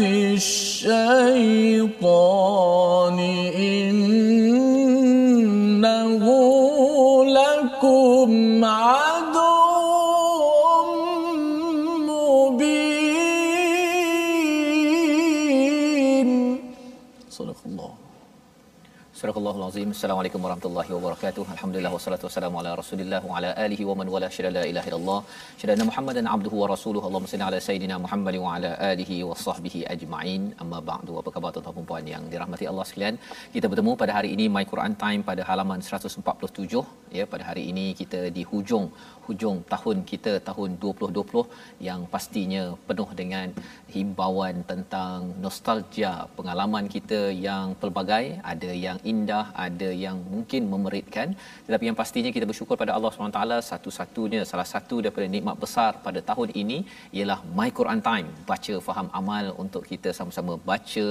الشيطان إنه لكم عدو Al-Azim. Assalamualaikum warahmatullahi wabarakatuh. Alhamdulillah wassalatu wassalamu ala Rasulillah wa ala alihi wa man wala syada la ilaha illallah. Syada Muhammadan abduhu wa rasuluhu. Allahumma salli ala sayidina Muhammad wa ala alihi wa sahbihi ajma'in. Amma ba'du. Apa khabar tuan-tuan dan puan yang dirahmati Allah sekalian? Kita bertemu pada hari ini My Quran Time pada halaman 147 ya pada hari ini kita di hujung hujung tahun kita tahun 2020 yang pastinya penuh dengan himbauan tentang nostalgia pengalaman kita yang pelbagai. Ada yang indah ada yang mungkin memeritkan. Tetapi yang pastinya kita bersyukur pada Allah SWT satu-satunya salah satu daripada nikmat besar pada tahun ini ialah My Quran Time baca faham amal untuk kita sama-sama baca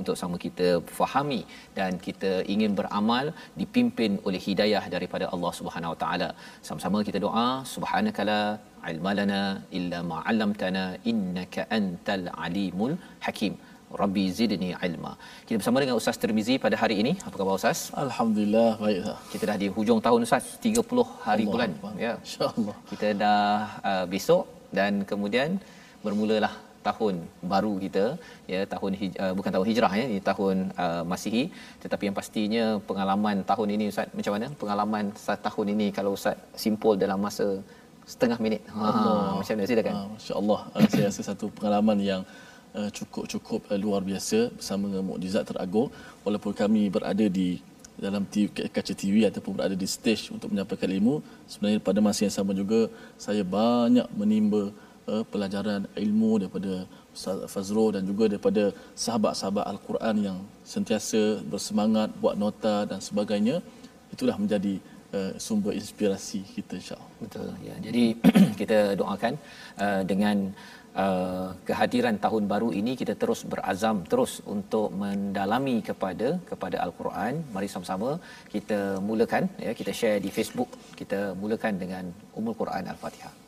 untuk sama kita fahami dan kita ingin beramal dipimpin oleh hidayah daripada Allah Subhanahu Wa Taala. Sama-sama kita doa subhanakala ilma lana illa ma 'allamtana innaka antal alimul hakim Rabbi zidni ilma. Kita bersama dengan Ustaz Termizi pada hari ini. Apa khabar Ustaz? Alhamdulillah baik Kita dah di hujung tahun Ustaz, 30 hari Allah bulan. Akbar. Ya. InsyaAllah. Kita dah uh, besok dan kemudian bermulalah tahun baru kita ya tahun hij, uh, bukan tahun hijrah ya ini tahun uh, Masihi. Tetapi yang pastinya pengalaman tahun ini ustaz macam mana? Pengalaman tahun ini kalau ustaz simpul dalam masa setengah minit. Ha macam mana? Silakan. Ah, Masya Allah, uh, saya rasa satu pengalaman yang uh, cukup-cukup uh, luar biasa bersama dengan mukjizat teragung. Walaupun kami berada di dalam TV, kaca TV ataupun berada di stage untuk menyampaikan ilmu, sebenarnya pada masa yang sama juga saya banyak menimba uh, pelajaran ilmu daripada Ustaz Fazrul dan juga daripada sahabat-sahabat Al-Quran yang sentiasa bersemangat buat nota dan sebagainya. Itulah menjadi uh, sumber inspirasi kita insya-Allah. Betul ya. Jadi kita doakan uh, dengan uh, kehadiran tahun baru ini kita terus berazam terus untuk mendalami kepada kepada al-Quran. Mari sama-sama kita mulakan ya kita share di Facebook. Kita mulakan dengan Ummul Quran Al-Fatihah.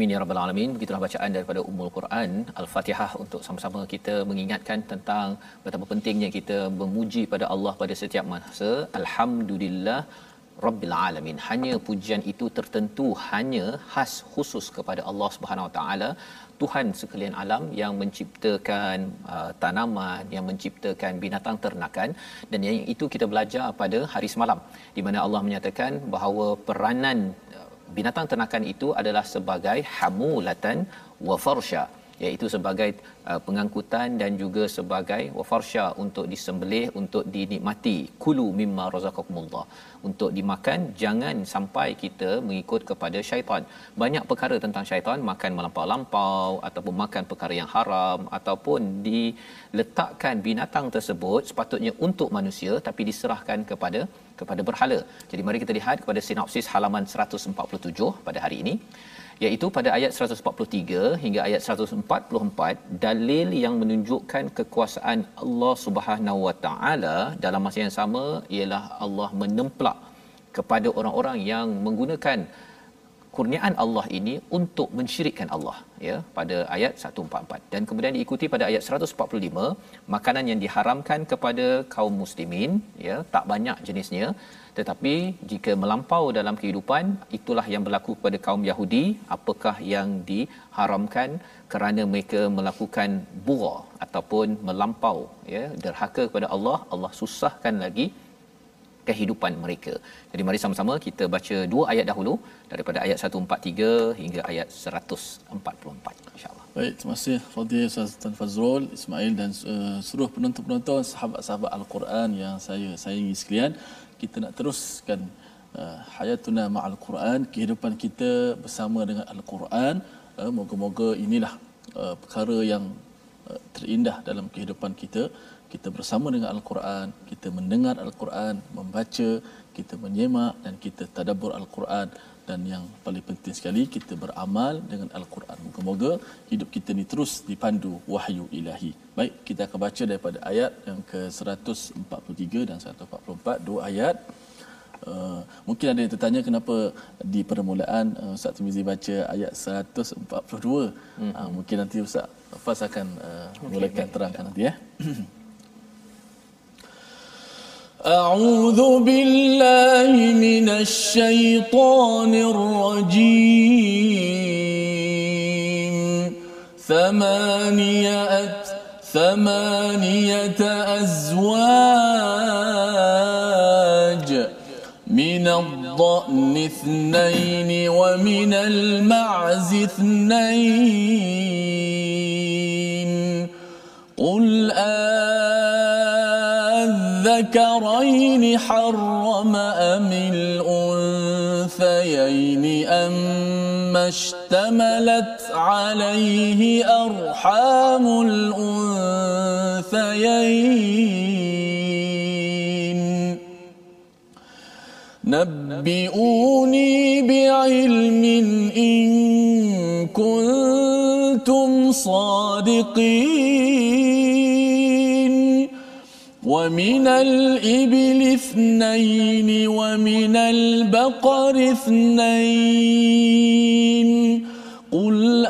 Amin ya rabbal alamin. Begitulah bacaan daripada Ummul Quran Al-Fatihah untuk sama-sama kita mengingatkan tentang betapa pentingnya kita memuji pada Allah pada setiap masa. Alhamdulillah rabbil alamin hanya pujian itu tertentu hanya khas khusus kepada Allah Subhanahu Wa Taala Tuhan sekalian alam yang menciptakan uh, tanaman yang menciptakan binatang ternakan dan yang itu kita belajar pada hari semalam di mana Allah menyatakan bahawa peranan binatang ternakan itu adalah sebagai hamulatan wa farsha iaitu sebagai uh, pengangkutan dan juga sebagai wafarsha untuk disembelih untuk dinikmati. Kulu mimma razaqakumullah. Untuk dimakan jangan sampai kita mengikut kepada syaitan. Banyak perkara tentang syaitan makan melampau-lampau ataupun makan perkara yang haram ataupun diletakkan binatang tersebut sepatutnya untuk manusia tapi diserahkan kepada kepada berhala. Jadi mari kita lihat kepada sinopsis halaman 147 pada hari ini iaitu pada ayat 143 hingga ayat 144 dalil yang menunjukkan kekuasaan Allah Subhanahu Wa Taala dalam masa yang sama ialah Allah menemplak kepada orang-orang yang menggunakan kurniaan Allah ini untuk mensyirikkan Allah ya pada ayat 144 dan kemudian diikuti pada ayat 145 makanan yang diharamkan kepada kaum muslimin ya tak banyak jenisnya tetapi jika melampau dalam kehidupan itulah yang berlaku kepada kaum Yahudi apakah yang diharamkan kerana mereka melakukan bura ataupun melampau ya derhaka kepada Allah Allah susahkan lagi kehidupan mereka. Jadi mari sama-sama kita baca dua ayat dahulu daripada ayat 143 hingga ayat 144 insya-Allah. Baik, terima kasih Fadil Ustaz Tan Fazrul, Ismail dan uh, seluruh penonton-penonton sahabat-sahabat Al-Quran yang saya sayangi sekalian. Kita nak teruskan uh, hayatuna ma'al Quran, kehidupan kita bersama dengan Al-Quran. Uh, moga-moga inilah uh, perkara yang uh, terindah dalam kehidupan kita kita bersama dengan Al-Quran, kita mendengar Al-Quran, membaca, kita menyemak dan kita tadabbur Al-Quran dan yang paling penting sekali kita beramal dengan Al-Quran. Moga-moga hidup kita ni terus dipandu wahyu ilahi. Baik, kita akan baca daripada ayat yang ke-143 dan 144, dua ayat. Uh, mungkin ada yang tertanya kenapa di permulaan uh, Ustaz Timizi baca ayat 142. Mm-hmm. Uh, mungkin nanti Ustaz Fas akan uh, okay, mulakan terangkan nanti ya. أعوذ بالله من الشيطان الرجيم. ثمانية ثمانية أزواج من الضأن اثنين ومن المعز اثنين. الذكرين حرم أم الأنثيين أما اشتملت عليه أرحام الأنثيين؟ نبئوني بعلم إن كنتم صادقين. ومن الإبل اثنين ومن البقر اثنين. قل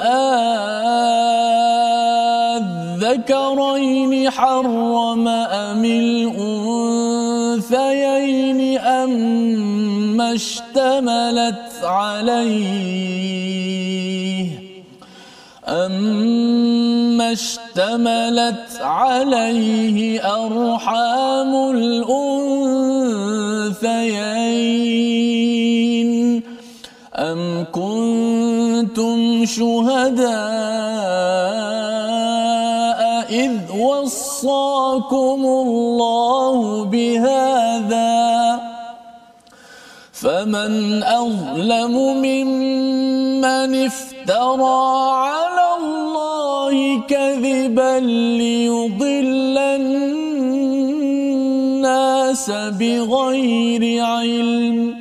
أذكرين حرم أم الأنثيين أم اشتملت عليه أما اشتملت عليه أرحام الأنثيين. أم كنتم شهداء إذ وصاكم الله بهذا؟ فمن أظلم ممن افترى على الله كذبا ليضل الناس بغير علم.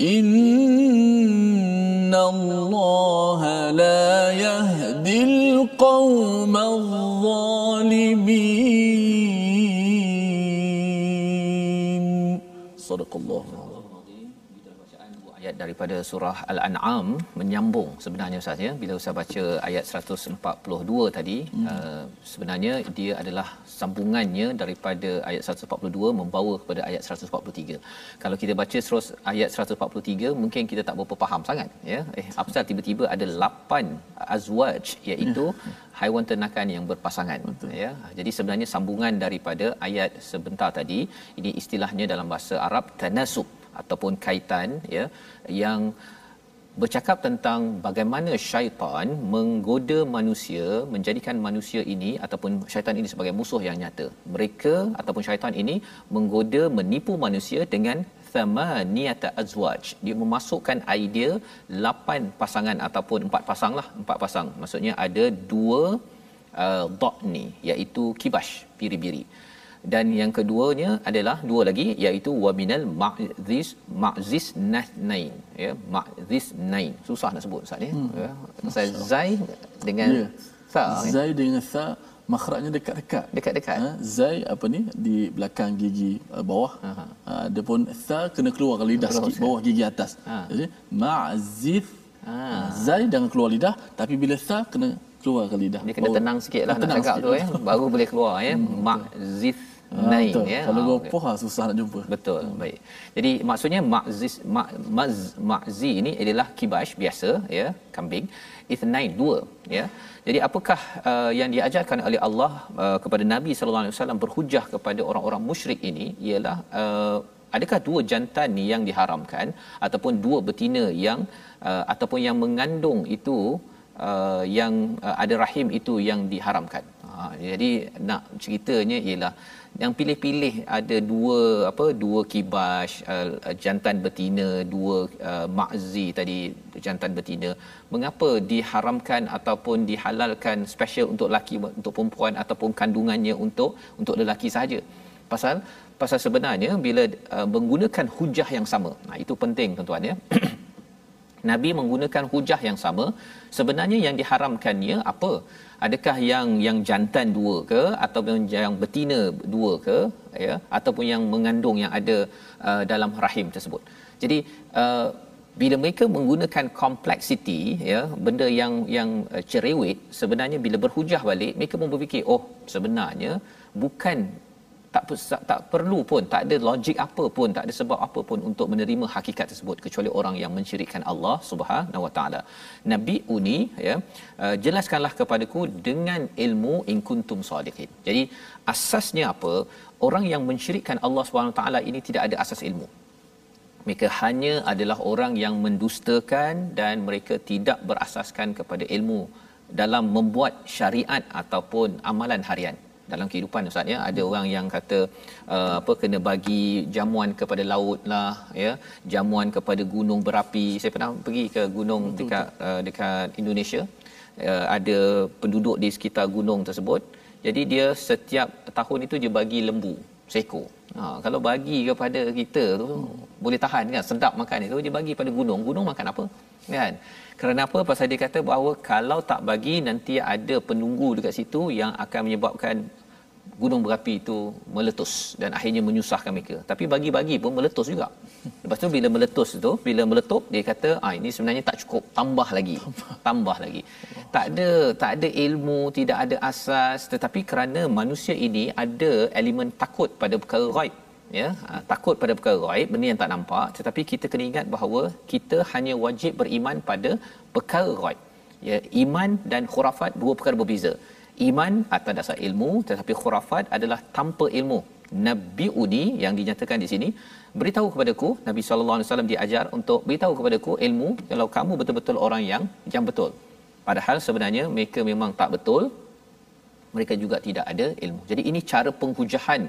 إن الله لا يهدي القوم الظالمين. صدق الله daripada surah al-an'am menyambung sebenarnya ustaz ya bila ustaz baca ayat 142 tadi hmm. uh, sebenarnya dia adalah sambungannya daripada ayat 142 membawa kepada ayat 143 kalau kita baca terus ayat 143 mungkin kita tak berapa faham sangat ya eh apa tiba-tiba ada 8 azwaj iaitu ya. haiwan ternakan yang berpasangan Betul. ya jadi sebenarnya sambungan daripada ayat sebentar tadi ini istilahnya dalam bahasa Arab tanasub ataupun kaitan ya yang bercakap tentang bagaimana syaitan menggoda manusia menjadikan manusia ini ataupun syaitan ini sebagai musuh yang nyata. Mereka ataupun syaitan ini menggoda menipu manusia dengan thamaniyata azwaj. Dia memasukkan idea lapan pasangan ataupun empat pasang lah empat pasang. Maksudnya ada dua uh, dot ni iaitu kibash biri-biri dan yang keduanya adalah dua lagi iaitu waminal ma'zis ma'zis nain. Ya ma'zis nain. Susah nak sebut ustaz hmm. ya pasal zai dengan yeah. sa ya. zai dengan sa makhrajnya dekat-dekat. Dekat-dekat. Ha, zai apa ni? Di belakang gigi uh, bawah. Ha, ada pun sa kena keluar lidah sikit ya. bawah gigi atas. Ha. jadi ma'zif ha. zai jangan keluar lidah tapi bila sa kena keluar ke lidah. Dia kena tenang sikitlah nak cakap tu ya. Baru boleh keluar ya. Hmm. ma'zif Nain ha, ya. Kalau ha, gopoh okay. susah nak jumpa. Betul. Hmm. Baik. Jadi maksudnya makzis mak, maz makzi ini adalah kibash biasa ya, kambing. Ithnain dua ya. Jadi apakah uh, yang diajarkan oleh Allah uh, kepada Nabi sallallahu alaihi wasallam berhujah kepada orang-orang musyrik ini ialah uh, adakah dua jantan ni yang diharamkan ataupun dua betina yang uh, ataupun yang mengandung itu uh, yang uh, ada rahim itu yang diharamkan. Ha, jadi nak ceritanya ialah yang pilih-pilih ada dua apa dua kibas uh, jantan betina dua uh, makzi tadi jantan betina. Mengapa diharamkan ataupun dihalalkan special untuk lelaki untuk perempuan ataupun kandungannya untuk untuk lelaki sahaja? Pasal pasal sebenarnya bila uh, menggunakan hujah yang sama. Nah itu penting tuan-tuan ya Nabi menggunakan hujah yang sama. Sebenarnya yang diharamkannya apa? Adakah yang yang jantan dua ke ataupun yang betina dua ke ya ataupun yang mengandung yang ada uh, dalam rahim tersebut? Jadi uh, bila mereka menggunakan kompleksiti ya benda yang yang uh, cerewet sebenarnya bila berhujah balik mereka pun berfikir oh sebenarnya bukan tak, tak tak perlu pun tak ada logik apa pun tak ada sebab apa pun untuk menerima hakikat tersebut kecuali orang yang mensyirikkan Allah Subhanahu wa taala. Nabi uni ya uh, jelaskanlah kepadaku dengan ilmu in kuntum sadiqin. Jadi asasnya apa? Orang yang mensyirikkan Allah Subhanahu wa taala ini tidak ada asas ilmu. Mereka hanya adalah orang yang mendustakan dan mereka tidak berasaskan kepada ilmu dalam membuat syariat ataupun amalan harian dalam kehidupan ustaz ya. Ada orang yang kata uh, apa kena bagi jamuan kepada laut lah ya. Jamuan kepada gunung berapi. Saya pernah pergi ke gunung betul, dekat betul. Uh, dekat Indonesia. Uh, ada penduduk di sekitar gunung tersebut. Jadi dia setiap tahun itu dia bagi lembu seekor. Ha kalau bagi kepada kita tu hmm. boleh tahan kan sedap makan itu dia bagi pada gunung. Gunung makan apa? Kan kerana apa? Pasal dia kata bahawa kalau tak bagi nanti ada penunggu dekat situ yang akan menyebabkan gunung berapi itu meletus dan akhirnya menyusahkan mereka. Tapi bagi-bagi pun meletus juga. Lepas tu bila meletus itu bila meletup dia kata ah ini sebenarnya tak cukup tambah lagi. Tambah lagi. Tak ada tak ada ilmu tidak ada asas. Tetapi kerana manusia ini ada elemen takut pada perkara ghaib ya ha, takut pada perkara gaib benda yang tak nampak. Tetapi kita kena ingat bahawa kita hanya wajib beriman pada perkara gaib. Ya iman dan khurafat dua perkara berbeza. Iman atas dasar ilmu tetapi khurafat adalah tanpa ilmu. Nabi udi yang dinyatakan di sini beritahu kepadaku nabi sallallahu alaihi wasallam diajar untuk beritahu kepadaku ilmu kalau kamu betul-betul orang yang yang betul. Padahal sebenarnya mereka memang tak betul mereka juga tidak ada ilmu. Jadi ini cara penghujahan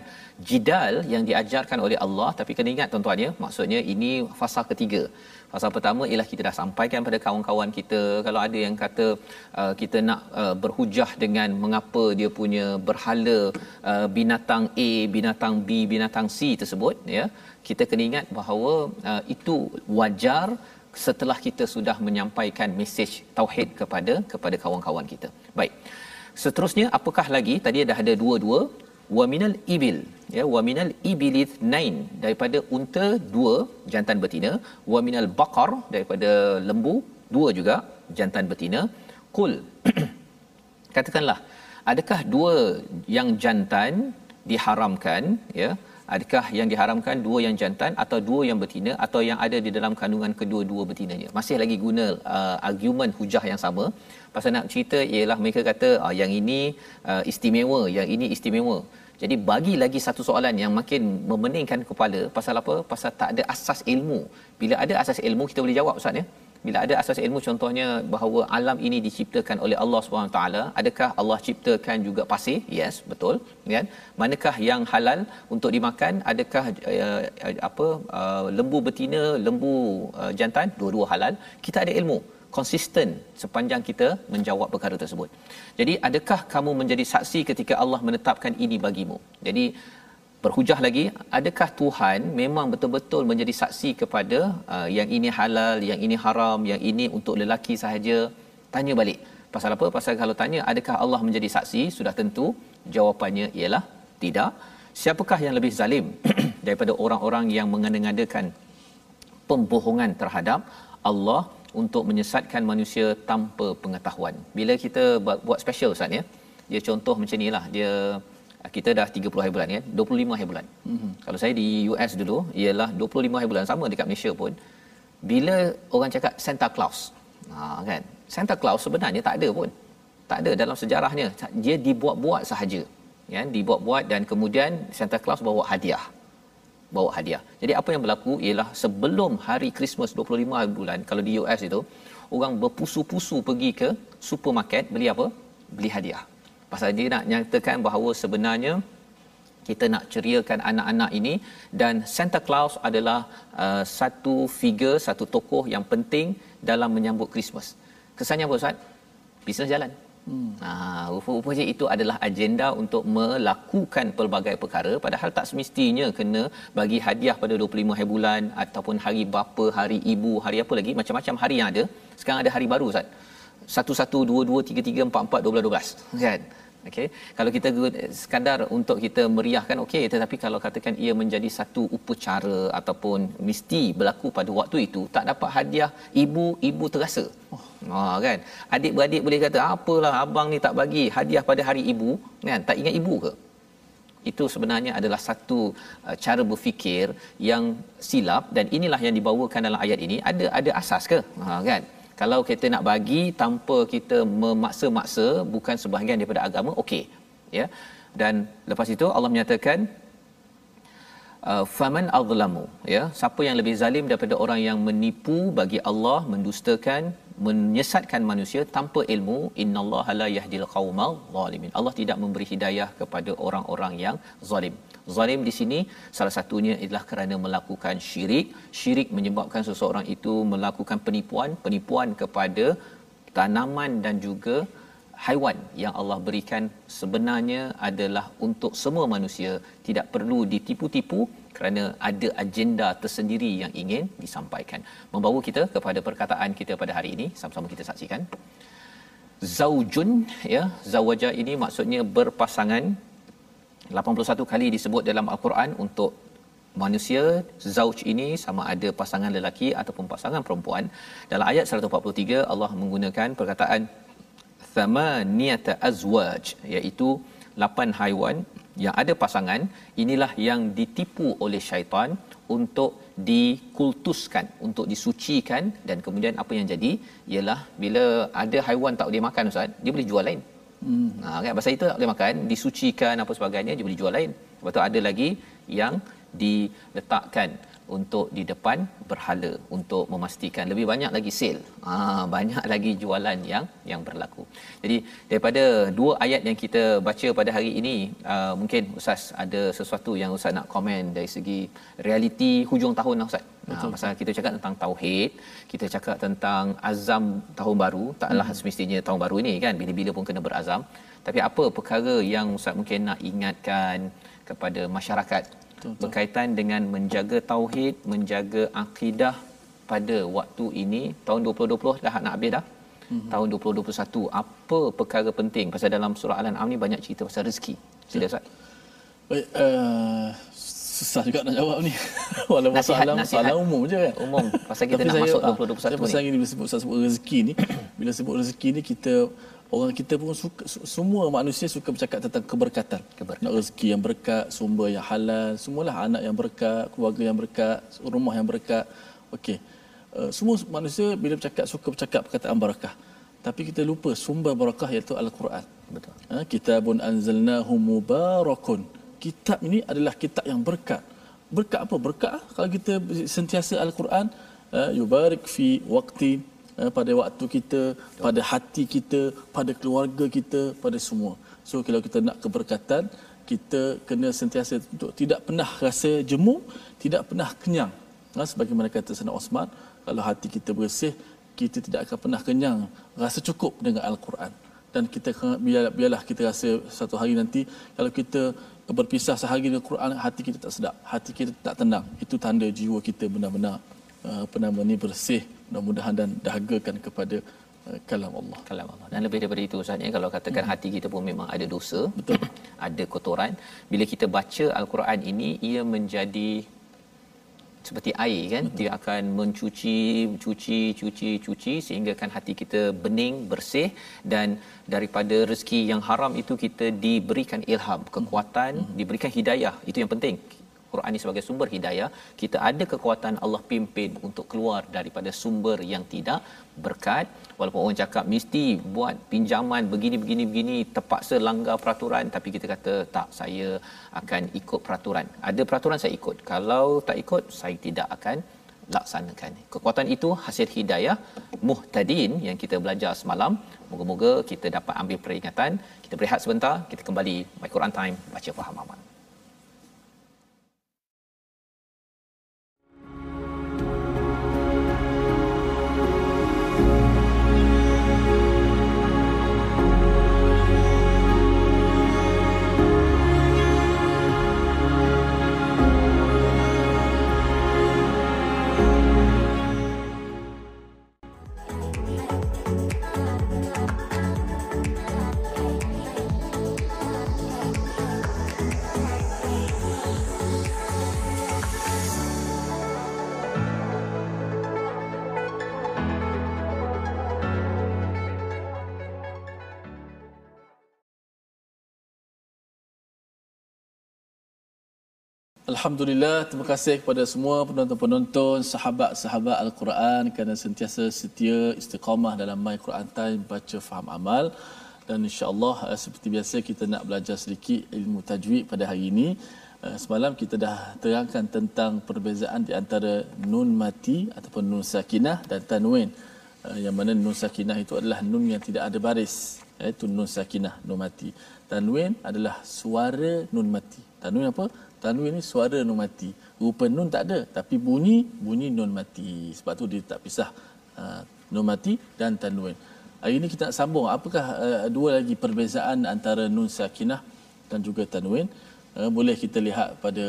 jidal yang diajarkan oleh Allah tapi kena ingat tuan-tuan ya, maksudnya ini fasa ketiga. Fasa pertama ialah kita dah sampaikan pada kawan-kawan kita kalau ada yang kata uh, kita nak uh, berhujah dengan mengapa dia punya berhala uh, binatang A, binatang B, binatang C tersebut ya. Kita kena ingat bahawa uh, itu wajar setelah kita sudah menyampaikan mesej tauhid kepada kepada kawan-kawan kita. Baik. Seterusnya apakah lagi? Tadi dah ada dua-dua. Wa minal ibil. Ya wa minal ibilith nain. Daripada unta dua jantan betina. Wa minal baqar daripada lembu dua juga jantan betina. Kul katakanlah adakah dua yang jantan diharamkan? Ya adakah yang diharamkan dua yang jantan atau dua yang betina atau yang ada di dalam kandungan kedua-dua betinanya? Masih lagi guna uh, argument hujah yang sama pasal nak cerita ialah mereka kata uh, yang ini uh, istimewa yang ini istimewa. Jadi bagi lagi satu soalan yang makin memeningkan kepala pasal apa? Pasal tak ada asas ilmu. Bila ada asas ilmu kita boleh jawab ustaz ya? Bila ada asas ilmu contohnya bahawa alam ini diciptakan oleh Allah SWT adakah Allah ciptakan juga pasir? Yes betul kan? Manakah yang halal untuk dimakan? Adakah uh, apa uh, lembu betina lembu uh, jantan? Dua-dua halal. Kita ada ilmu konsisten sepanjang kita menjawab perkara tersebut. Jadi adakah kamu menjadi saksi ketika Allah menetapkan ini bagimu? Jadi berhujah lagi adakah Tuhan memang betul-betul menjadi saksi kepada uh, yang ini halal yang ini haram yang ini untuk lelaki sahaja? Tanya balik. Pasal apa? Pasal kalau tanya adakah Allah menjadi saksi? Sudah tentu jawapannya ialah tidak. Siapakah yang lebih zalim daripada orang-orang yang mengada-ngadakan pembohongan terhadap Allah untuk menyesatkan manusia tanpa pengetahuan bila kita buat special ustaz ya dia contoh macam inilah dia kita dah 30 hari bulan kan 25 hari bulan. Mm-hmm. Kalau saya di US dulu ialah 25 hari bulan sama dekat Malaysia pun bila orang cakap Santa Claus. Ha kan. Santa Claus sebenarnya tak ada pun. Tak ada dalam sejarahnya. Dia dibuat-buat sahaja. Ya, dibuat-buat dan kemudian Santa Claus bawa hadiah. Bawa hadiah. Jadi apa yang berlaku ialah sebelum hari Christmas 25 hari bulan kalau di US itu orang berpusu-pusu pergi ke supermarket beli apa? Beli hadiah pasal dia nak nyatakan bahawa sebenarnya kita nak ceriakan anak-anak ini dan Santa Claus adalah uh, satu figure satu tokoh yang penting dalam menyambut Christmas. Kesannya apa Ustaz? Bisnes jalan. Hmm. Ha, rupanya itu adalah agenda untuk melakukan pelbagai perkara padahal tak semestinya kena bagi hadiah pada 25 hari bulan ataupun hari bapa, hari ibu, hari apa lagi macam-macam hari yang ada. Sekarang ada hari baru Ustaz satu satu dua dua tiga tiga empat empat dua belas dua belas kan okey kalau kita sekadar untuk kita meriahkan okey tetapi kalau katakan ia menjadi satu upacara ataupun mesti berlaku pada waktu itu tak dapat hadiah ibu ibu terasa. Oh. ha kan? Adik beradik boleh kata apalah abang ni tak bagi hadiah pada hari ibu. Kan? Tak ingat ibu ke? Itu sebenarnya adalah satu uh, cara berfikir yang silap dan inilah yang dibawakan dalam ayat ini. Ada ada asas ke? Ha kan kalau kita nak bagi tanpa kita memaksa-maksa bukan sebahagian daripada agama okey ya. Dan lepas itu Allah menyatakan uh, faman azlamu ya. Siapa yang lebih zalim daripada orang yang menipu bagi Allah mendustakan menyesatkan manusia tanpa ilmu innallaha la yahdil qaumal zalimin. Allah tidak memberi hidayah kepada orang-orang yang zalim zalim di sini. Salah satunya adalah kerana melakukan syirik. Syirik menyebabkan seseorang itu melakukan penipuan penipuan kepada tanaman dan juga haiwan yang Allah berikan. Sebenarnya adalah untuk semua manusia. Tidak perlu ditipu-tipu kerana ada agenda tersendiri yang ingin disampaikan. Membawa kita kepada perkataan kita pada hari ini. Sama-sama kita saksikan. Zaujun ya. Zawaja ini maksudnya berpasangan 81 kali disebut dalam al-Quran untuk manusia zauj ini sama ada pasangan lelaki ataupun pasangan perempuan. Dalam ayat 143 Allah menggunakan perkataan thamaniyata azwaj iaitu 8 haiwan yang ada pasangan. Inilah yang ditipu oleh syaitan untuk dikultuskan untuk disucikan. Dan kemudian apa yang jadi? Ialah bila ada haiwan tak boleh makan ustaz dia boleh jual lain Hmm. Ha, kan pasal itu tak boleh makan, disucikan apa sebagainya dia boleh jual lain. Lepas tu ada lagi yang diletakkan untuk di depan berhala untuk memastikan lebih banyak lagi sale. Ha, banyak lagi jualan yang yang berlaku. Jadi daripada dua ayat yang kita baca pada hari ini, uh, mungkin Ustaz ada sesuatu yang Ustaz nak komen dari segi realiti hujung tahun lah Ustaz. Betul. Ha, pasal kita cakap tentang tauhid, kita cakap tentang azam tahun baru, taklah hmm. semestinya tahun baru ini kan bila-bila pun kena berazam. Tapi apa perkara yang Ustaz mungkin nak ingatkan kepada masyarakat Betul. berkaitan dengan menjaga tauhid, menjaga akidah pada waktu ini tahun 2020 dah nak habis dah. Mm-hmm. Tahun 2021 apa perkara penting pasal dalam surah Al-An'am ni banyak cerita pasal rezeki. Sila Ustaz. Baik, uh, susah juga nak jawab ni. Walaupun Nasihat- soalan, nasihat. soalan umum je kan. Umum. Pasal kita Tapi nak saya, masuk ah, 2021 saya pasal ni. ini bila sebut, sebut rezeki ni. bila sebut rezeki ni kita orang kita pun suka su- semua manusia suka bercakap tentang keberkatan. Keberkatan. Rezeki yang berkat, sumber yang halal, semualah anak yang berkat, keluarga yang berkat, rumah yang berkat. Okey. Uh, semua manusia bila bercakap suka bercakap perkataan barakah. Tapi kita lupa sumber barakah iaitu al-Quran. Betul. Ha, kitabun anzalnahu mubarakun. Kitab ini adalah kitab yang berkat. Berkat apa? Berkat ah, kalau kita sentiasa Al-Quran, uh, yubarik fi waqti uh, pada waktu kita, pada hati kita, pada keluarga kita, pada semua. So kalau kita nak keberkatan, kita kena sentiasa untuk tidak pernah rasa jemu, tidak pernah kenyang. Ha, sebagaimana kata Sayyidina Osman, kalau hati kita bersih, kita tidak akan pernah kenyang, rasa cukup dengan Al-Quran dan kita biar, biarlah kita rasa satu hari nanti kalau kita berpisah sehari dengan Quran hati kita tak sedap hati kita tak tenang itu tanda jiwa kita benar-benar apa nama ni bersih mudah-mudahan dan dahagakan kepada uh, kalam Allah kalam Allah. Dan lebih daripada itu Ustaz ya kalau katakan Hmm. hati kita pun memang ada dosa, betul. ada kotoran. Bila kita baca al-Quran ini ia menjadi seperti air kan dia akan mencuci cuci cuci cuci sehingga kan hati kita bening bersih dan daripada rezeki yang haram itu kita diberikan ilham kekuatan diberikan hidayah itu yang penting Quran ini sebagai sumber hidayah kita ada kekuatan Allah pimpin untuk keluar daripada sumber yang tidak berkat. Walaupun orang cakap mesti buat pinjaman begini begini begini terpaksa langgar peraturan tapi kita kata tak saya akan ikut peraturan. Ada peraturan saya ikut. Kalau tak ikut saya tidak akan laksanakan. Kekuatan itu hasil hidayah muhtadin yang kita belajar semalam. Moga-moga kita dapat ambil peringatan. Kita berehat sebentar. Kita kembali my Quran time. Baca faham amal Alhamdulillah, terima kasih kepada semua penonton-penonton, sahabat-sahabat Al-Quran kerana sentiasa setia istiqamah dalam My Quran Time baca faham amal. Dan insya-Allah eh, seperti biasa kita nak belajar sedikit ilmu tajwid pada hari ini. Eh, Semalam kita dah terangkan tentang perbezaan di antara nun mati ataupun nun sakinah dan tanwin. Eh, Yang mana nun sakinah itu adalah nun yang tidak ada baris. Itu nun sakinah, nun mati. Tanwin adalah suara nun mati. Tanwin apa? Tanwin ni suara nun mati. Rupa nun tak ada tapi bunyi bunyi nun mati. Sebab tu dia tak pisah uh, nun mati dan tanwin. Hari ini kita nak sambung apakah uh, dua lagi perbezaan antara nun sakinah dan juga tanwin. Uh, boleh kita lihat pada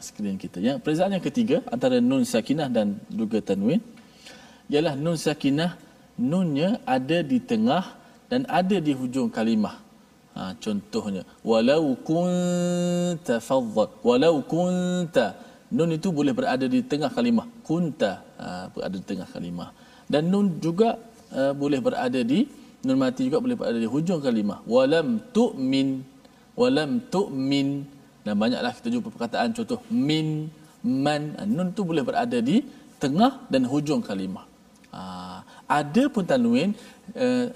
skrin kita. Yang perbezaan yang ketiga antara nun sakinah dan juga tanwin ialah nun sakinah nunnya ada di tengah dan ada di hujung kalimah. Ha, contohnya walau kunta faddal walau kunta. Nun itu boleh berada di tengah kalimah. Kunta ha, berada di tengah kalimah. Dan nun juga uh, boleh berada di nun mati juga boleh berada di hujung kalimah. Walam tu'min walam tu'min. Dan banyaklah kita jumpa perkataan contoh min man. Ha, nun tu boleh berada di tengah dan hujung kalimah. Ah, ada pun tanwin uh,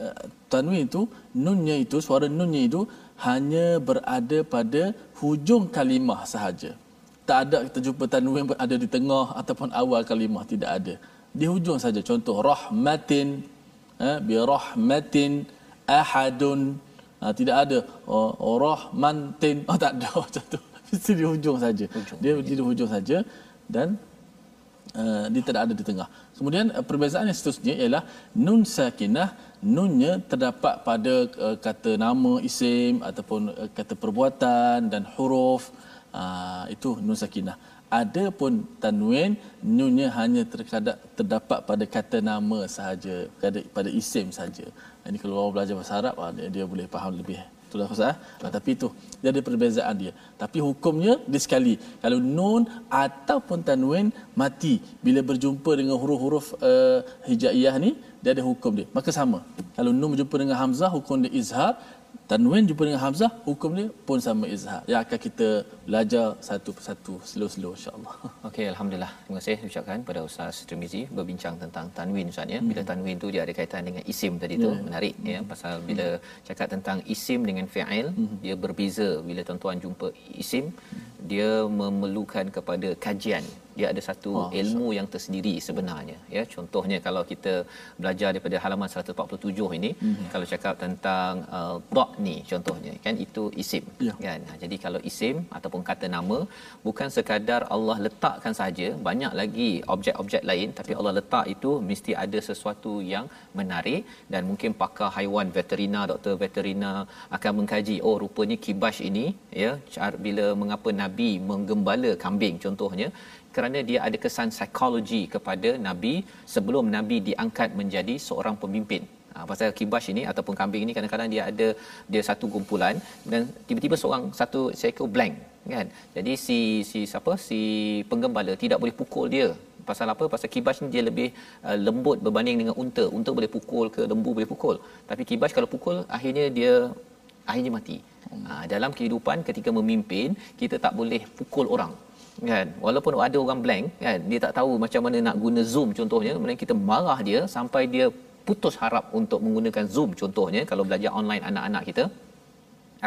tanwin itu nunnya itu suara nunnya itu hanya berada pada hujung kalimah sahaja. Tak ada kita jumpa tanwin berada di tengah ataupun awal kalimah tidak ada. Di hujung saja. Contoh rahmatin uh, bi rahmatin ahadun uh, tidak ada oh, oh, rahmantin oh tak ada macam tu. Mesti di hujung saja. Dia di hujung saja dan uh, dia tidak ada di tengah. Kemudian uh, perbezaan yang seterusnya ialah nun sakinah nunnya terdapat pada uh, kata nama isim ataupun uh, kata perbuatan dan huruf uh, itu nun sakinah. Adapun tanwin nunnya hanya terkadang terdapat pada kata nama sahaja, pada pada isim saja. Ini kalau orang belajar bahasa Arab ah, dia, dia boleh faham lebih itulah Ustaz eh. tapi itu dia ada perbezaan dia. Tapi hukumnya dia sekali. Kalau nun ataupun tanwin mati bila berjumpa dengan huruf-huruf uh, hijaiyah ni dia ada hukum dia. Maka sama. Kalau nun berjumpa dengan hamzah hukum dia izhar. Tanwin jumpa dengan Hamzah, hukum dia pun sama izhar. Yang akan kita belajar satu persatu, slow-slow insya-Allah. Okey, alhamdulillah. Terima kasih ucapkan pada Ustaz Tirmizi berbincang tentang tanwin Ustaz ya. Bila hmm. tanwin tu dia ada kaitan dengan isim tadi tu, yeah. menarik ya. hmm. ya pasal bila hmm. cakap tentang isim dengan fi'il, hmm. dia berbeza bila tuan-tuan jumpa isim, dia memerlukan kepada kajian dia ada satu oh, ilmu yang tersendiri sebenarnya ya contohnya kalau kita belajar daripada halaman 147 ini mm-hmm. kalau cakap tentang uh, ni contohnya kan itu isim yeah. kan jadi kalau isim ataupun kata nama bukan sekadar Allah letakkan saja banyak lagi objek-objek lain tapi Allah letak itu mesti ada sesuatu yang menarik. Dan mungkin pakar haiwan veterina doktor veterina akan mengkaji oh rupanya kibash ini ya bila mengapa nabi menggembala kambing contohnya kerana dia ada kesan psikologi kepada nabi sebelum nabi diangkat menjadi seorang pemimpin. Ha, pasal kibash ini ataupun kambing ini kadang-kadang dia ada dia satu kumpulan dan tiba-tiba seorang satu seekor blank kan? Jadi si si siapa? Si penggembala tidak boleh pukul dia. Pasal apa? Pasal kibash ni dia lebih uh, lembut berbanding dengan unta. Unta boleh pukul ke lembu boleh pukul. Tapi kibash kalau pukul akhirnya dia akhirnya mati. Ha, dalam kehidupan ketika memimpin kita tak boleh pukul orang kan? Walaupun ada orang blank kan? Dia tak tahu macam mana nak guna zoom contohnya kemudian kita marah dia sampai dia putus harap untuk menggunakan zoom contohnya. Kalau belajar online anak-anak kita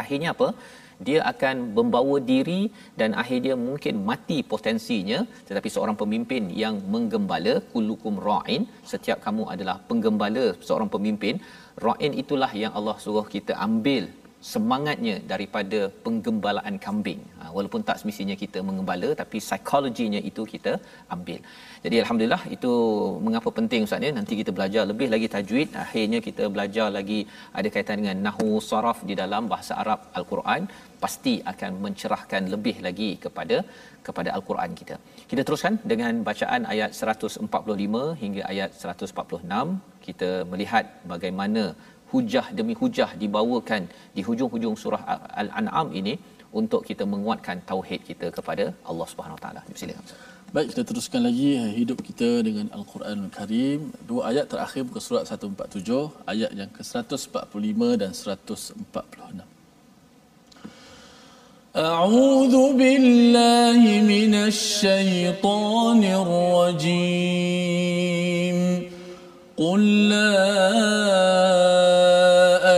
akhirnya apa dia akan membawa diri dan akhirnya mungkin mati potensinya. Tetapi seorang pemimpin yang menggembala kullukum ra'in setiap kamu adalah penggembala seorang pemimpin. Ra'in itulah yang Allah suruh kita ambil semangatnya daripada penggembalaan kambing. Ha, walaupun tak semestinya kita mengembala tapi psikologinya itu kita ambil. Jadi alhamdulillah itu mengapa penting ustaz ya? Nanti kita belajar lebih lagi tajwid. Akhirnya kita belajar lagi ada kaitan dengan nahwu saraf di dalam bahasa Arab al-Quran pasti akan mencerahkan lebih lagi kepada kepada al-Quran kita kita teruskan dengan bacaan ayat 145 hingga ayat 146 kita melihat bagaimana hujah demi hujah dibawakan di hujung-hujung surah Al-An'am ini untuk kita menguatkan tauhid kita kepada Allah Subhanahu Wa Taala. Silakan. Baik, kita teruskan lagi hidup kita dengan Al-Quran Al-Karim. Dua ayat terakhir muka surat 147, ayat yang ke-145 dan 146. أعوذ بالله من الشيطان الرجيم. قل لا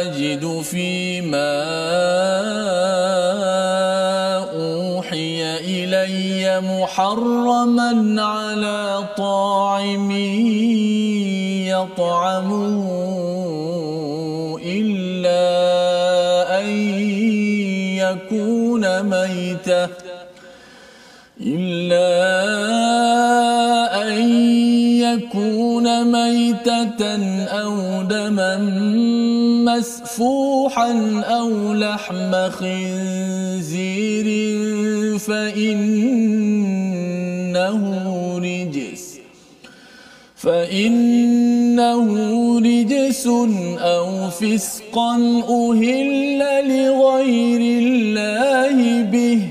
أجد فيما أوحي إلي محرما على طاعم يطعمه يكون ميتة إلا أن يكون ميتة أو دما مسفوحا أو لحم خنزير فإنه رجس فإنه رجس أو فسقا أهل لغير الله به.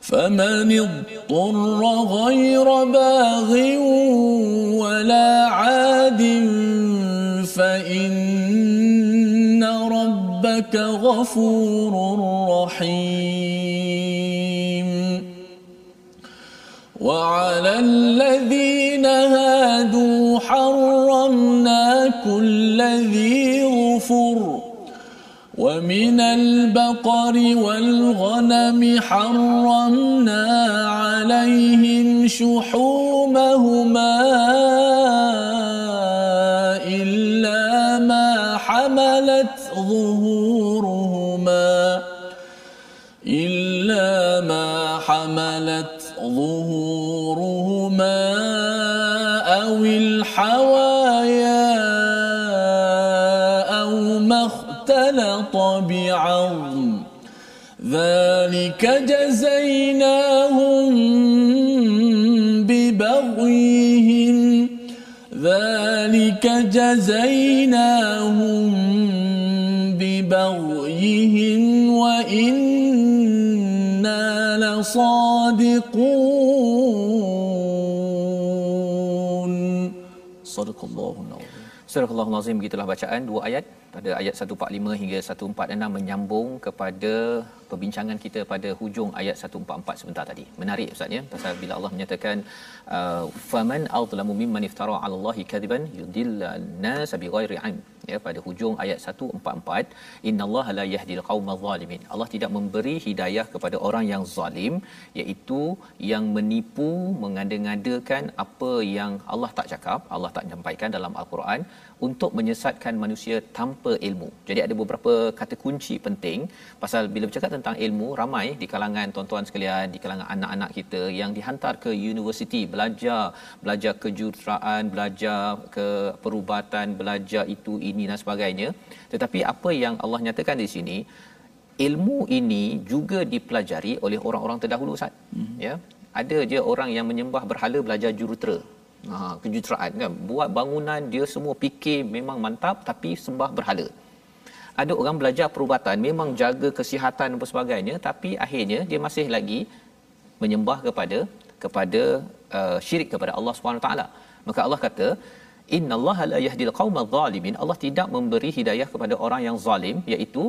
فمن اضطر غير باغ ولا عاد فإن ربك غفور رحيم. وعلى الذين هادوا حرمنا كل ذي غفر ومن البقر والغنم حرمنا عليهم شحومهما ظهورهما بعظم ذلك جزيناهم ببغيهم ذلك جزيناهم ربهم وإنا لصادقون صدق الله العظيم Surah Al-Azim begitulah bacaan dua ayat pada ayat 145 hingga 146 menyambung kepada perbincangan kita pada hujung ayat 144 sebentar tadi. Menarik ustaz ya pasal bila Allah menyatakan uh, faman azlamu mimman iftara 'ala Allahi kadiban yudillan nas bighairi 'ilm ya pada hujung ayat 144 innallaha la yahdil qaumadh zalimin. Allah tidak memberi hidayah kepada orang yang zalim iaitu yang menipu mengada-ngadakan apa yang Allah tak cakap, Allah tak nyampaikan dalam al-Quran untuk menyesatkan manusia tanpa ilmu. Jadi ada beberapa kata kunci penting pasal bila bercakap tentang ilmu ramai di kalangan tuan-tuan sekalian, di kalangan anak-anak kita yang dihantar ke universiti belajar, belajar kejuruteraan, belajar ke perubatan, belajar itu ini dan sebagainya. Tetapi apa yang Allah nyatakan di sini ilmu ini juga dipelajari oleh orang-orang terdahulu Ustaz. Mm-hmm. Ya. Ada je orang yang menyembah berhala belajar jurutera ha, kejuruteraan kan? Buat bangunan dia semua fikir memang mantap tapi sembah berhala. Ada orang belajar perubatan memang jaga kesihatan dan sebagainya tapi akhirnya dia masih lagi menyembah kepada kepada uh, syirik kepada Allah Subhanahu taala. Maka Allah kata innallaha la yahdil qaumadh zalimin. Allah tidak memberi hidayah kepada orang yang zalim iaitu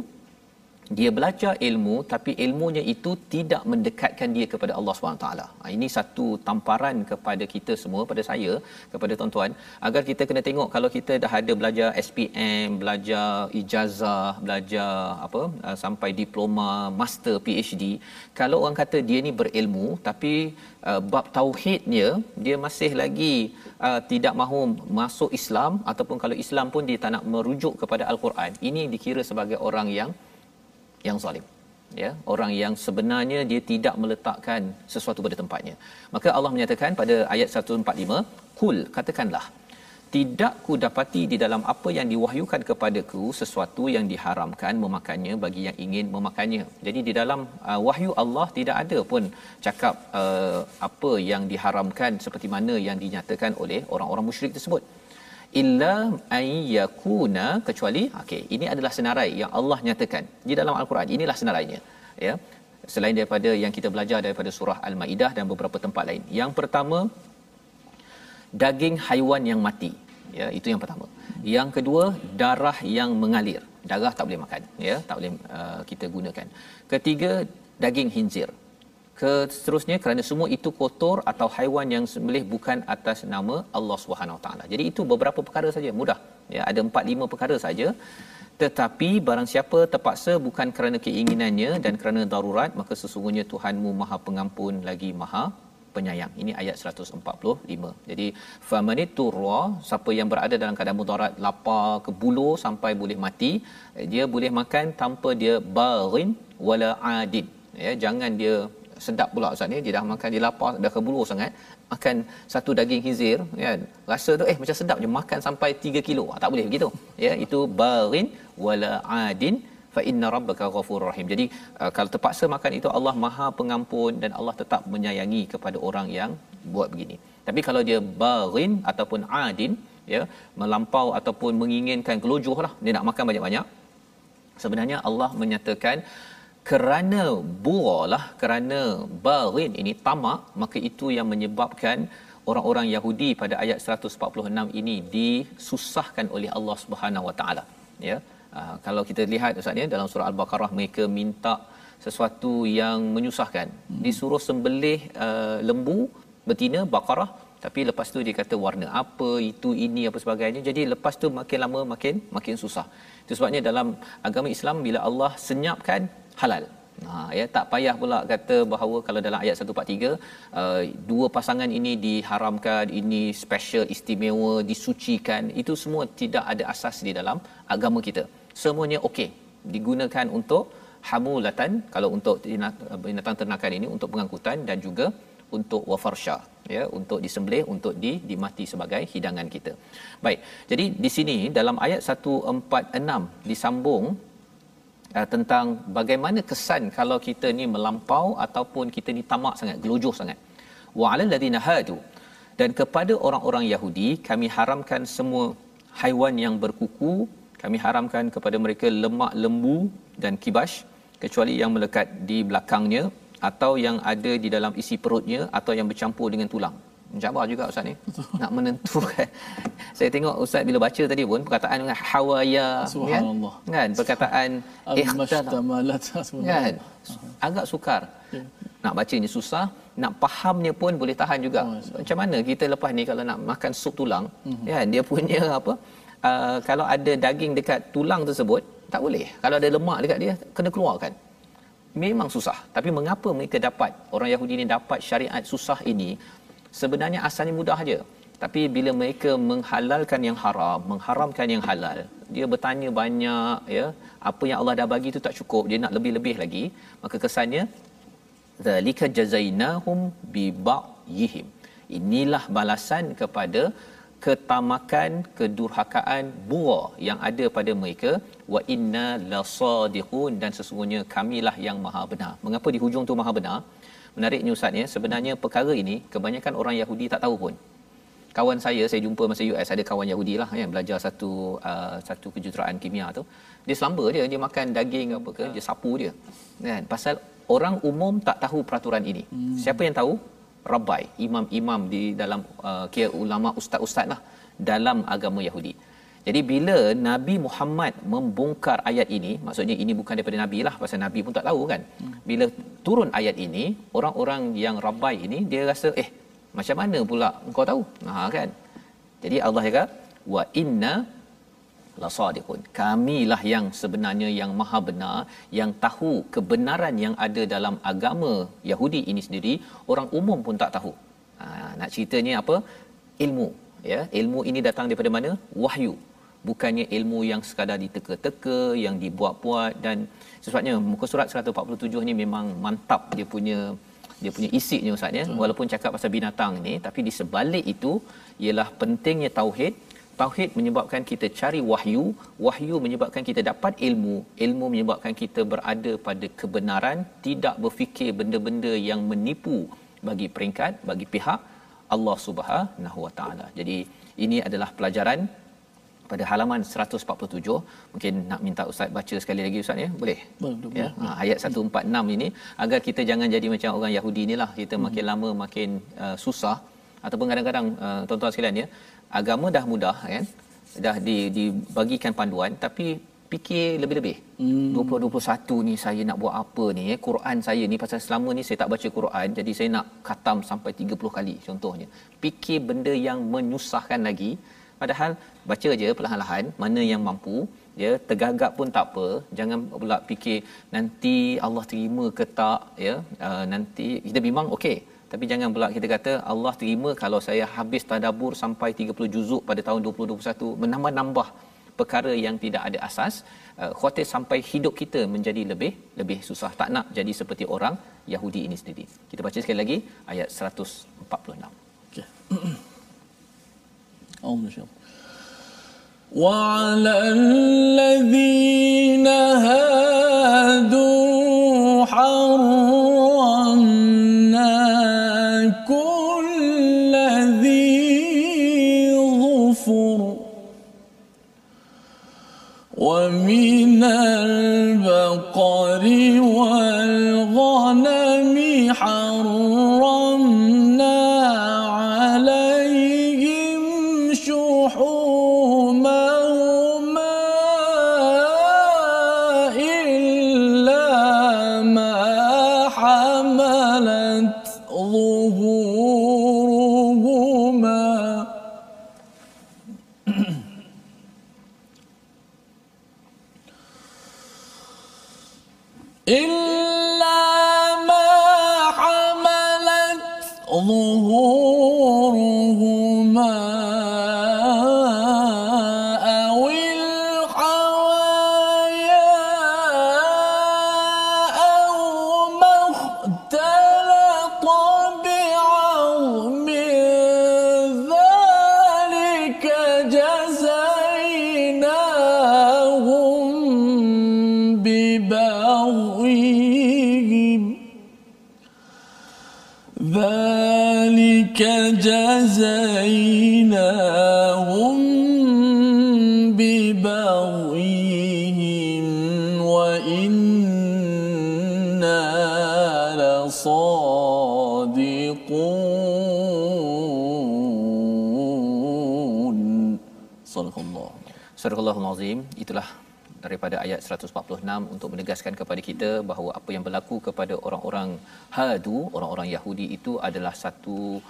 dia belajar ilmu tapi ilmunya itu tidak mendekatkan dia kepada Allah SWT. Ha, ini satu tamparan kepada kita semua, pada saya, kepada tuan-tuan, agar kita kena tengok kalau kita dah ada belajar SPM, belajar ijazah, belajar apa uh, sampai diploma, master, PhD, kalau orang kata dia ni berilmu tapi uh, bab tauhidnya dia masih lagi uh, tidak mahu masuk Islam ataupun kalau Islam pun dia tak nak merujuk kepada Al-Quran, ini dikira sebagai orang yang yang zalim. Ya orang yang sebenarnya dia tidak meletakkan sesuatu pada tempatnya. Maka Allah menyatakan pada ayat 145 kul katakanlah tidak ku dapati di dalam apa yang diwahyukan kepadaku sesuatu yang diharamkan memakannya bagi yang ingin memakannya. Jadi di dalam uh, wahyu Allah tidak ada pun cakap uh, apa yang diharamkan seperti mana yang dinyatakan oleh orang-orang musyrik tersebut illa ayyakuna kecuali okey ini adalah senarai yang Allah nyatakan di dalam al-Quran. Inilah senarainya ya. Selain daripada yang kita belajar daripada surah al-maidah dan beberapa tempat lain. Yang pertama daging haiwan yang mati ya itu yang pertama. Yang kedua darah yang mengalir. Darah tak boleh makan ya tak boleh uh, kita gunakan. Ketiga daging hinzir seterusnya kerana semua itu kotor atau haiwan yang sembelih bukan atas nama Allah Subhanahu taala. Jadi itu beberapa perkara saja mudah. Ya ada 4 5 perkara saja. Tetapi barang siapa terpaksa bukan kerana keinginannya dan kerana darurat maka sesungguhnya Tuhanmu Maha Pengampun lagi Maha penyayang. Ini ayat 145. Jadi famaniturra siapa yang berada dalam keadaan mudarat lapar ke bulu sampai boleh mati, dia boleh makan tanpa dia barin wala adid. Ya, jangan dia sedap pula ustaz ni. Dia dah makan dia lapar dah kebulu sangat. Makan satu daging hizir kan rasa tu eh macam sedap je. Makan sampai 3 kilo. Ah, tak boleh begitu. Ya itu barin wala adin fa inna rabbaka ghafurur rahim. Jadi uh, kalau terpaksa makan itu Allah Maha pengampun dan Allah tetap menyayangi kepada orang yang buat begini. Tapi kalau dia barin ataupun adin ya melampau ataupun menginginkan gelojoh lah dia nak makan banyak-banyak sebenarnya Allah menyatakan kerana buralah kerana barin ini tamak maka itu yang menyebabkan orang-orang Yahudi pada ayat 146 ini disusahkan oleh Allah Subhanahu Wa Taala. Ya. Uh, kalau kita lihat ustaz ya dalam surah al-baqarah mereka minta sesuatu yang menyusahkan. Hmm. disuruh sembelih uh, lembu betina baqarah tapi lepas tu dia kata warna apa itu ini apa sebagainya. Jadi lepas tu makin lama makin makin susah. Itu sebabnya dalam agama Islam bila Allah senyapkan halal. Ha ya tak payah pula kata bahawa kalau dalam ayat 143 uh, dua pasangan ini diharamkan ini special istimewa disucikan itu semua tidak ada asas di dalam agama kita. Semuanya okey digunakan untuk hamulatan kalau untuk binatang ternakan ini untuk pengangkutan dan juga untuk wafarsha ya untuk disembelih untuk di dimati sebagai hidangan kita. Baik. Jadi di sini dalam ayat 146 disambung uh, tentang bagaimana kesan kalau kita ni melampau ataupun kita ni tamak sangat gelojoh sangat. Wa alal ladina hadu. Dan kepada orang-orang Yahudi kami haramkan semua haiwan yang berkuku kami haramkan kepada mereka lemak lembu dan kibas kecuali yang melekat di belakangnya atau yang ada di dalam isi perutnya atau yang bercampur dengan tulang mencabar juga ustaz ni. Nak menentukan saya tengok ustaz bila baca tadi pun perkataan dengan hawaya kan? Kan? Perkataan ikhtamalat kan? agak sukar. Ya. nak bacanya susah nak fahamnya pun boleh tahan juga. Oh, macam mana kita lepas ni kalau nak makan sup tulang mm-hmm. kan dia punya apa uh, kalau ada daging dekat tulang tersebut tak boleh. Kalau ada lemak dekat dia kena keluarkan memang susah. Tapi mengapa mereka dapat orang Yahudi ni dapat syariat susah ini sebenarnya asalnya mudah aja tapi bila mereka menghalalkan yang haram mengharamkan yang halal dia bertanya banyak ya. Apa yang Allah dah bagi itu tak cukup. Dia nak lebih-lebih lagi. Maka kesannya zalika jazainahum bi ba'yihim. Inilah balasan kepada ketamakan kedurhakaan buah yang ada pada mereka. Wa inna lasadiqun dan sesungguhnya kamilah yang maha benar. Mengapa di hujung tu maha benar menariknya ustaz ya sebenarnya perkara ini kebanyakan orang Yahudi tak tahu pun. Kawan saya saya jumpa masa US ada kawan Yahudi lah yang belajar satu uh, satu kejuruteraan kimia tu. Dia selamba dia dia makan daging apa ke dia sapu dia kan. Pasal orang umum tak tahu peraturan ini. Hmm. siapa yang tahu? Rabbi imam-imam di dalam uh, kira ulama ustaz-ustaz lah dalam agama Yahudi jadi bila Nabi Muhammad membongkar ayat ini, maksudnya ini bukan daripada Nabi lah, pasal Nabi pun tak tahu kan. Bila turun ayat ini, orang-orang yang rabai ini, dia rasa, eh, macam mana pula engkau tahu? Ha, kan? Jadi Allah kata, wa inna lasadiqun. Kamilah yang sebenarnya yang maha benar, yang tahu kebenaran yang ada dalam agama Yahudi ini sendiri, orang umum pun tak tahu. Ha, nak ceritanya apa? Ilmu. Ya, ilmu ini datang daripada mana? Wahyu bukannya ilmu yang sekadar diteka-teka yang dibuat-buat dan sebabnya muka surat 147 ni memang mantap. Dia punya dia punya isinya ustaz ya. Walaupun cakap pasal binatang ni tapi di sebalik itu ialah pentingnya tauhid. Tauhid menyebabkan kita cari wahyu wahyu menyebabkan kita dapat ilmu ilmu menyebabkan kita berada pada kebenaran tidak berfikir benda-benda yang menipu bagi peringkat bagi pihak Allah Subhanahu Wa Taala. Jadi ini adalah pelajaran pada halaman 147 mungkin nak minta ustaz baca sekali lagi ustaz ya boleh boleh, ya boleh. Ha, ayat 146 ini agar kita jangan jadi macam orang Yahudi inilah kita hmm. makin lama makin uh, susah ataupun kadang-kadang uh, tuan-tuan sekalian ya agama dah mudah kan dah di, dibagikan panduan tapi fikir lebih-lebih. Hmm. 2021 ni saya nak buat apa ni? Eh? Quran saya ni pasal selama ni saya tak baca Quran jadi saya nak khatam sampai 30 kali contohnya. Fikir benda yang menyusahkan lagi Padahal baca je perlahan-lahan mana yang mampu ya tergagap pun tak apa. Jangan pula fikir nanti Allah terima ke tak ya uh, nanti kita memang okey. Tapi jangan pula kita kata Allah terima kalau saya habis tadabbur sampai 30 juzuk pada tahun 2021 menambah-nambah perkara yang tidak ada asas uh, khuatir sampai hidup kita menjadi lebih lebih susah. Tak nak jadi seperti orang Yahudi ini sendiri. Kita baca sekali lagi ayat 146 okey وعلى الذين لهم ببغيهم وإنا لصادقون. صدق الله صدق الله العظيم itulah daripada ayat 146 untuk menegaskan kepada kita bahawa apa yang berlaku kepada orang-orang Hadu, orang-orang Yahudi itu adalah satu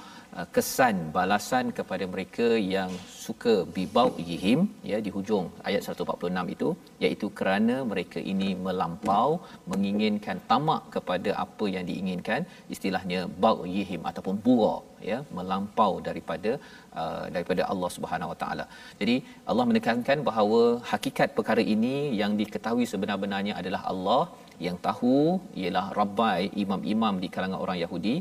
kesan balasan kepada mereka yang suka bibau yihim ya di hujung ayat 146 itu iaitu kerana mereka ini melampau menginginkan tamak kepada apa yang diinginkan istilahnya bau yihim ataupun bura ya melampau daripada uh, daripada Allah Subhanahu Wa Taala. Jadi Allah menekankan bahawa hakikat perkara ini yang diketahui sebenar-benarnya adalah Allah yang tahu ialah rabbai imam-imam di kalangan orang Yahudi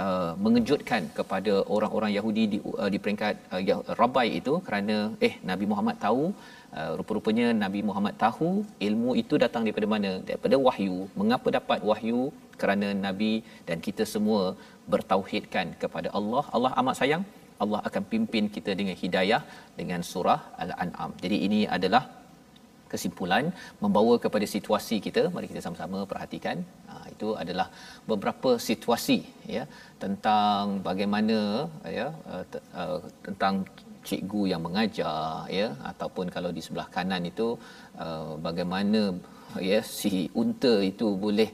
uh, mengejutkan kepada orang-orang Yahudi di uh, di peringkat uh, rabbai itu kerana eh Nabi Muhammad tahu uh, rupa-rupanya Nabi Muhammad tahu ilmu itu datang daripada mana? Daripada wahyu. Mengapa dapat wahyu? Kerana nabi dan kita semua bertauhidkan kepada Allah. Allah amat sayang Allah akan pimpin kita dengan hidayah dengan surah al-an'am. Jadi ini adalah kesimpulan membawa kepada situasi kita. Mari kita sama-sama perhatikan. Ha, itu adalah beberapa situasi ya tentang bagaimana ya uh, t- uh, tentang cikgu yang mengajar ya ataupun kalau di sebelah kanan itu uh, bagaimana ya si unta itu boleh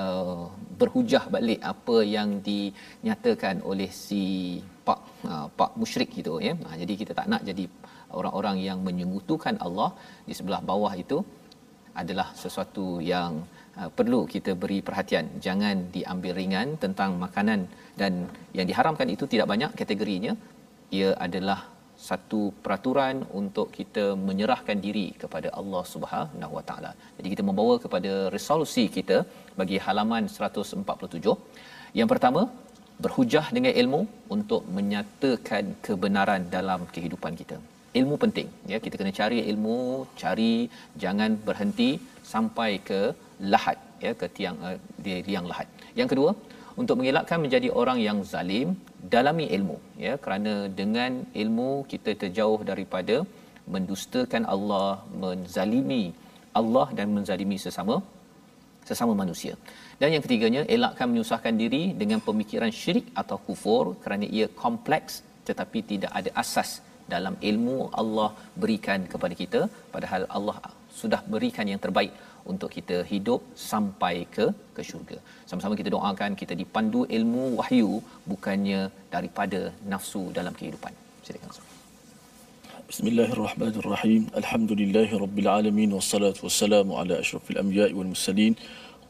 uh, berhujah balik apa yang dinyatakan oleh si pak uh, pak musyrik itu ya ha, jadi kita tak nak jadi orang-orang yang menyekutukan Allah di sebelah bawah itu adalah sesuatu yang uh, perlu kita beri perhatian jangan diambil ringan tentang makanan dan yang diharamkan itu tidak banyak kategorinya ia adalah satu peraturan untuk kita menyerahkan diri kepada Allah Subhanahu Wa Taala. Jadi kita membawa kepada resolusi kita bagi halaman 147. Yang pertama, berhujah dengan ilmu untuk menyatakan kebenaran dalam kehidupan kita. Ilmu penting ya kita kena cari ilmu cari jangan berhenti sampai ke lahat ya ke tiang uh, di liang lahat yang kedua untuk mengelakkan menjadi orang yang zalim dalami ilmu ya kerana dengan ilmu kita terjauh daripada mendustakan Allah menzalimi Allah dan menzalimi sesama sesama manusia. Dan yang ketiganya elakkan menyusahkan diri dengan pemikiran syirik atau kufur kerana ia kompleks tetapi tidak ada asas dalam ilmu Allah berikan kepada kita padahal Allah sudah berikan yang terbaik untuk kita hidup sampai ke ke syurga. Sama-sama kita doakan kita dipandu ilmu wahyu bukannya daripada nafsu dalam kehidupan. Silakan. Bismillahirrahmanirrahim. Alhamdulillahirabbil alamin wassalatu wassalamu ala asyrafil anbiya'i wal mursalin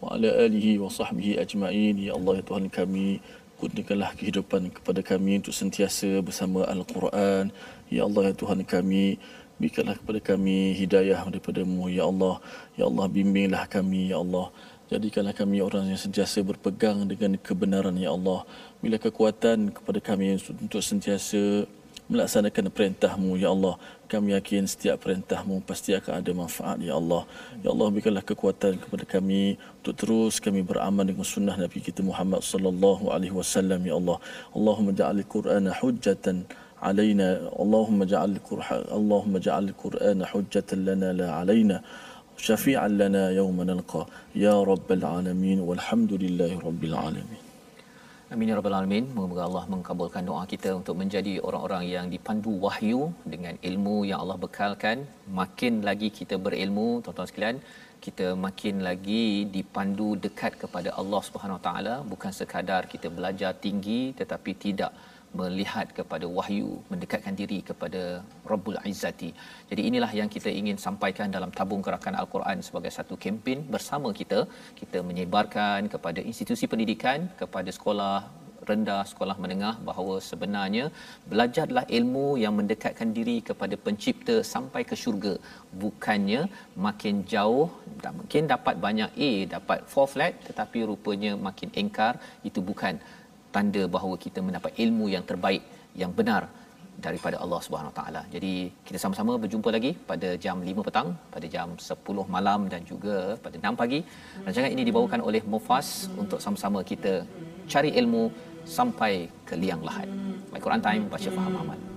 wa ala alihi wa sahbihi ajma'in. Ya Allah ya Tuhan kami, kurniakanlah kehidupan kepada kami untuk sentiasa bersama Al-Quran. Ya Allah ya Tuhan kami, berikanlah kepada kami hidayah daripada-Mu ya Allah. Ya Allah bimbinglah kami ya Allah. Jadikanlah kami orang yang sentiasa berpegang dengan kebenaran ya Allah. Bila kekuatan kepada kami untuk sentiasa melaksanakan perintahmu ya Allah kami yakin setiap perintahmu pasti akan ada manfaat ya Allah ya Allah berikanlah kekuatan kepada kami untuk terus kami beramal dengan sunnah Nabi kita Muhammad sallallahu alaihi wasallam ya Allah Allahumma ja'al al-Qur'ana hujjatan علينا اللهم اجعل القرآن اللهم اجعل القرآن حجة لنا لا علينا شفيعا لنا يوم نلقى يا رب العالمين والحمد لله رب العالمين Amin ya rabbal alamin. Moga Allah mengabulkan doa kita untuk menjadi orang-orang yang dipandu wahyu dengan ilmu yang Allah bekalkan. Makin lagi kita berilmu, tuan-tuan sekalian, kita makin lagi dipandu dekat kepada Allah Subhanahu Wa Taala, bukan sekadar kita belajar tinggi tetapi tidak melihat kepada wahyu mendekatkan diri kepada Rabbul Izzati. Jadi inilah yang kita ingin sampaikan dalam tabung gerakan Al-Quran sebagai satu kempen bersama kita. Kita menyebarkan kepada institusi pendidikan kepada sekolah rendah sekolah menengah bahawa sebenarnya belajarlah ilmu yang mendekatkan diri kepada pencipta sampai ke syurga. Bukannya makin jauh mungkin dapat banyak A dapat 4 flat tetapi rupanya makin engkar itu bukan tanda bahawa kita mendapat ilmu yang terbaik yang benar daripada Allah Subhanahu Wa Taala. Jadi kita sama-sama berjumpa lagi pada jam 5 petang, pada jam 10 malam dan juga pada 6 pagi. Rancangan ini dibawakan oleh Mufas untuk sama-sama kita cari ilmu sampai ke liang lahat. My Quran Time baca faham amal.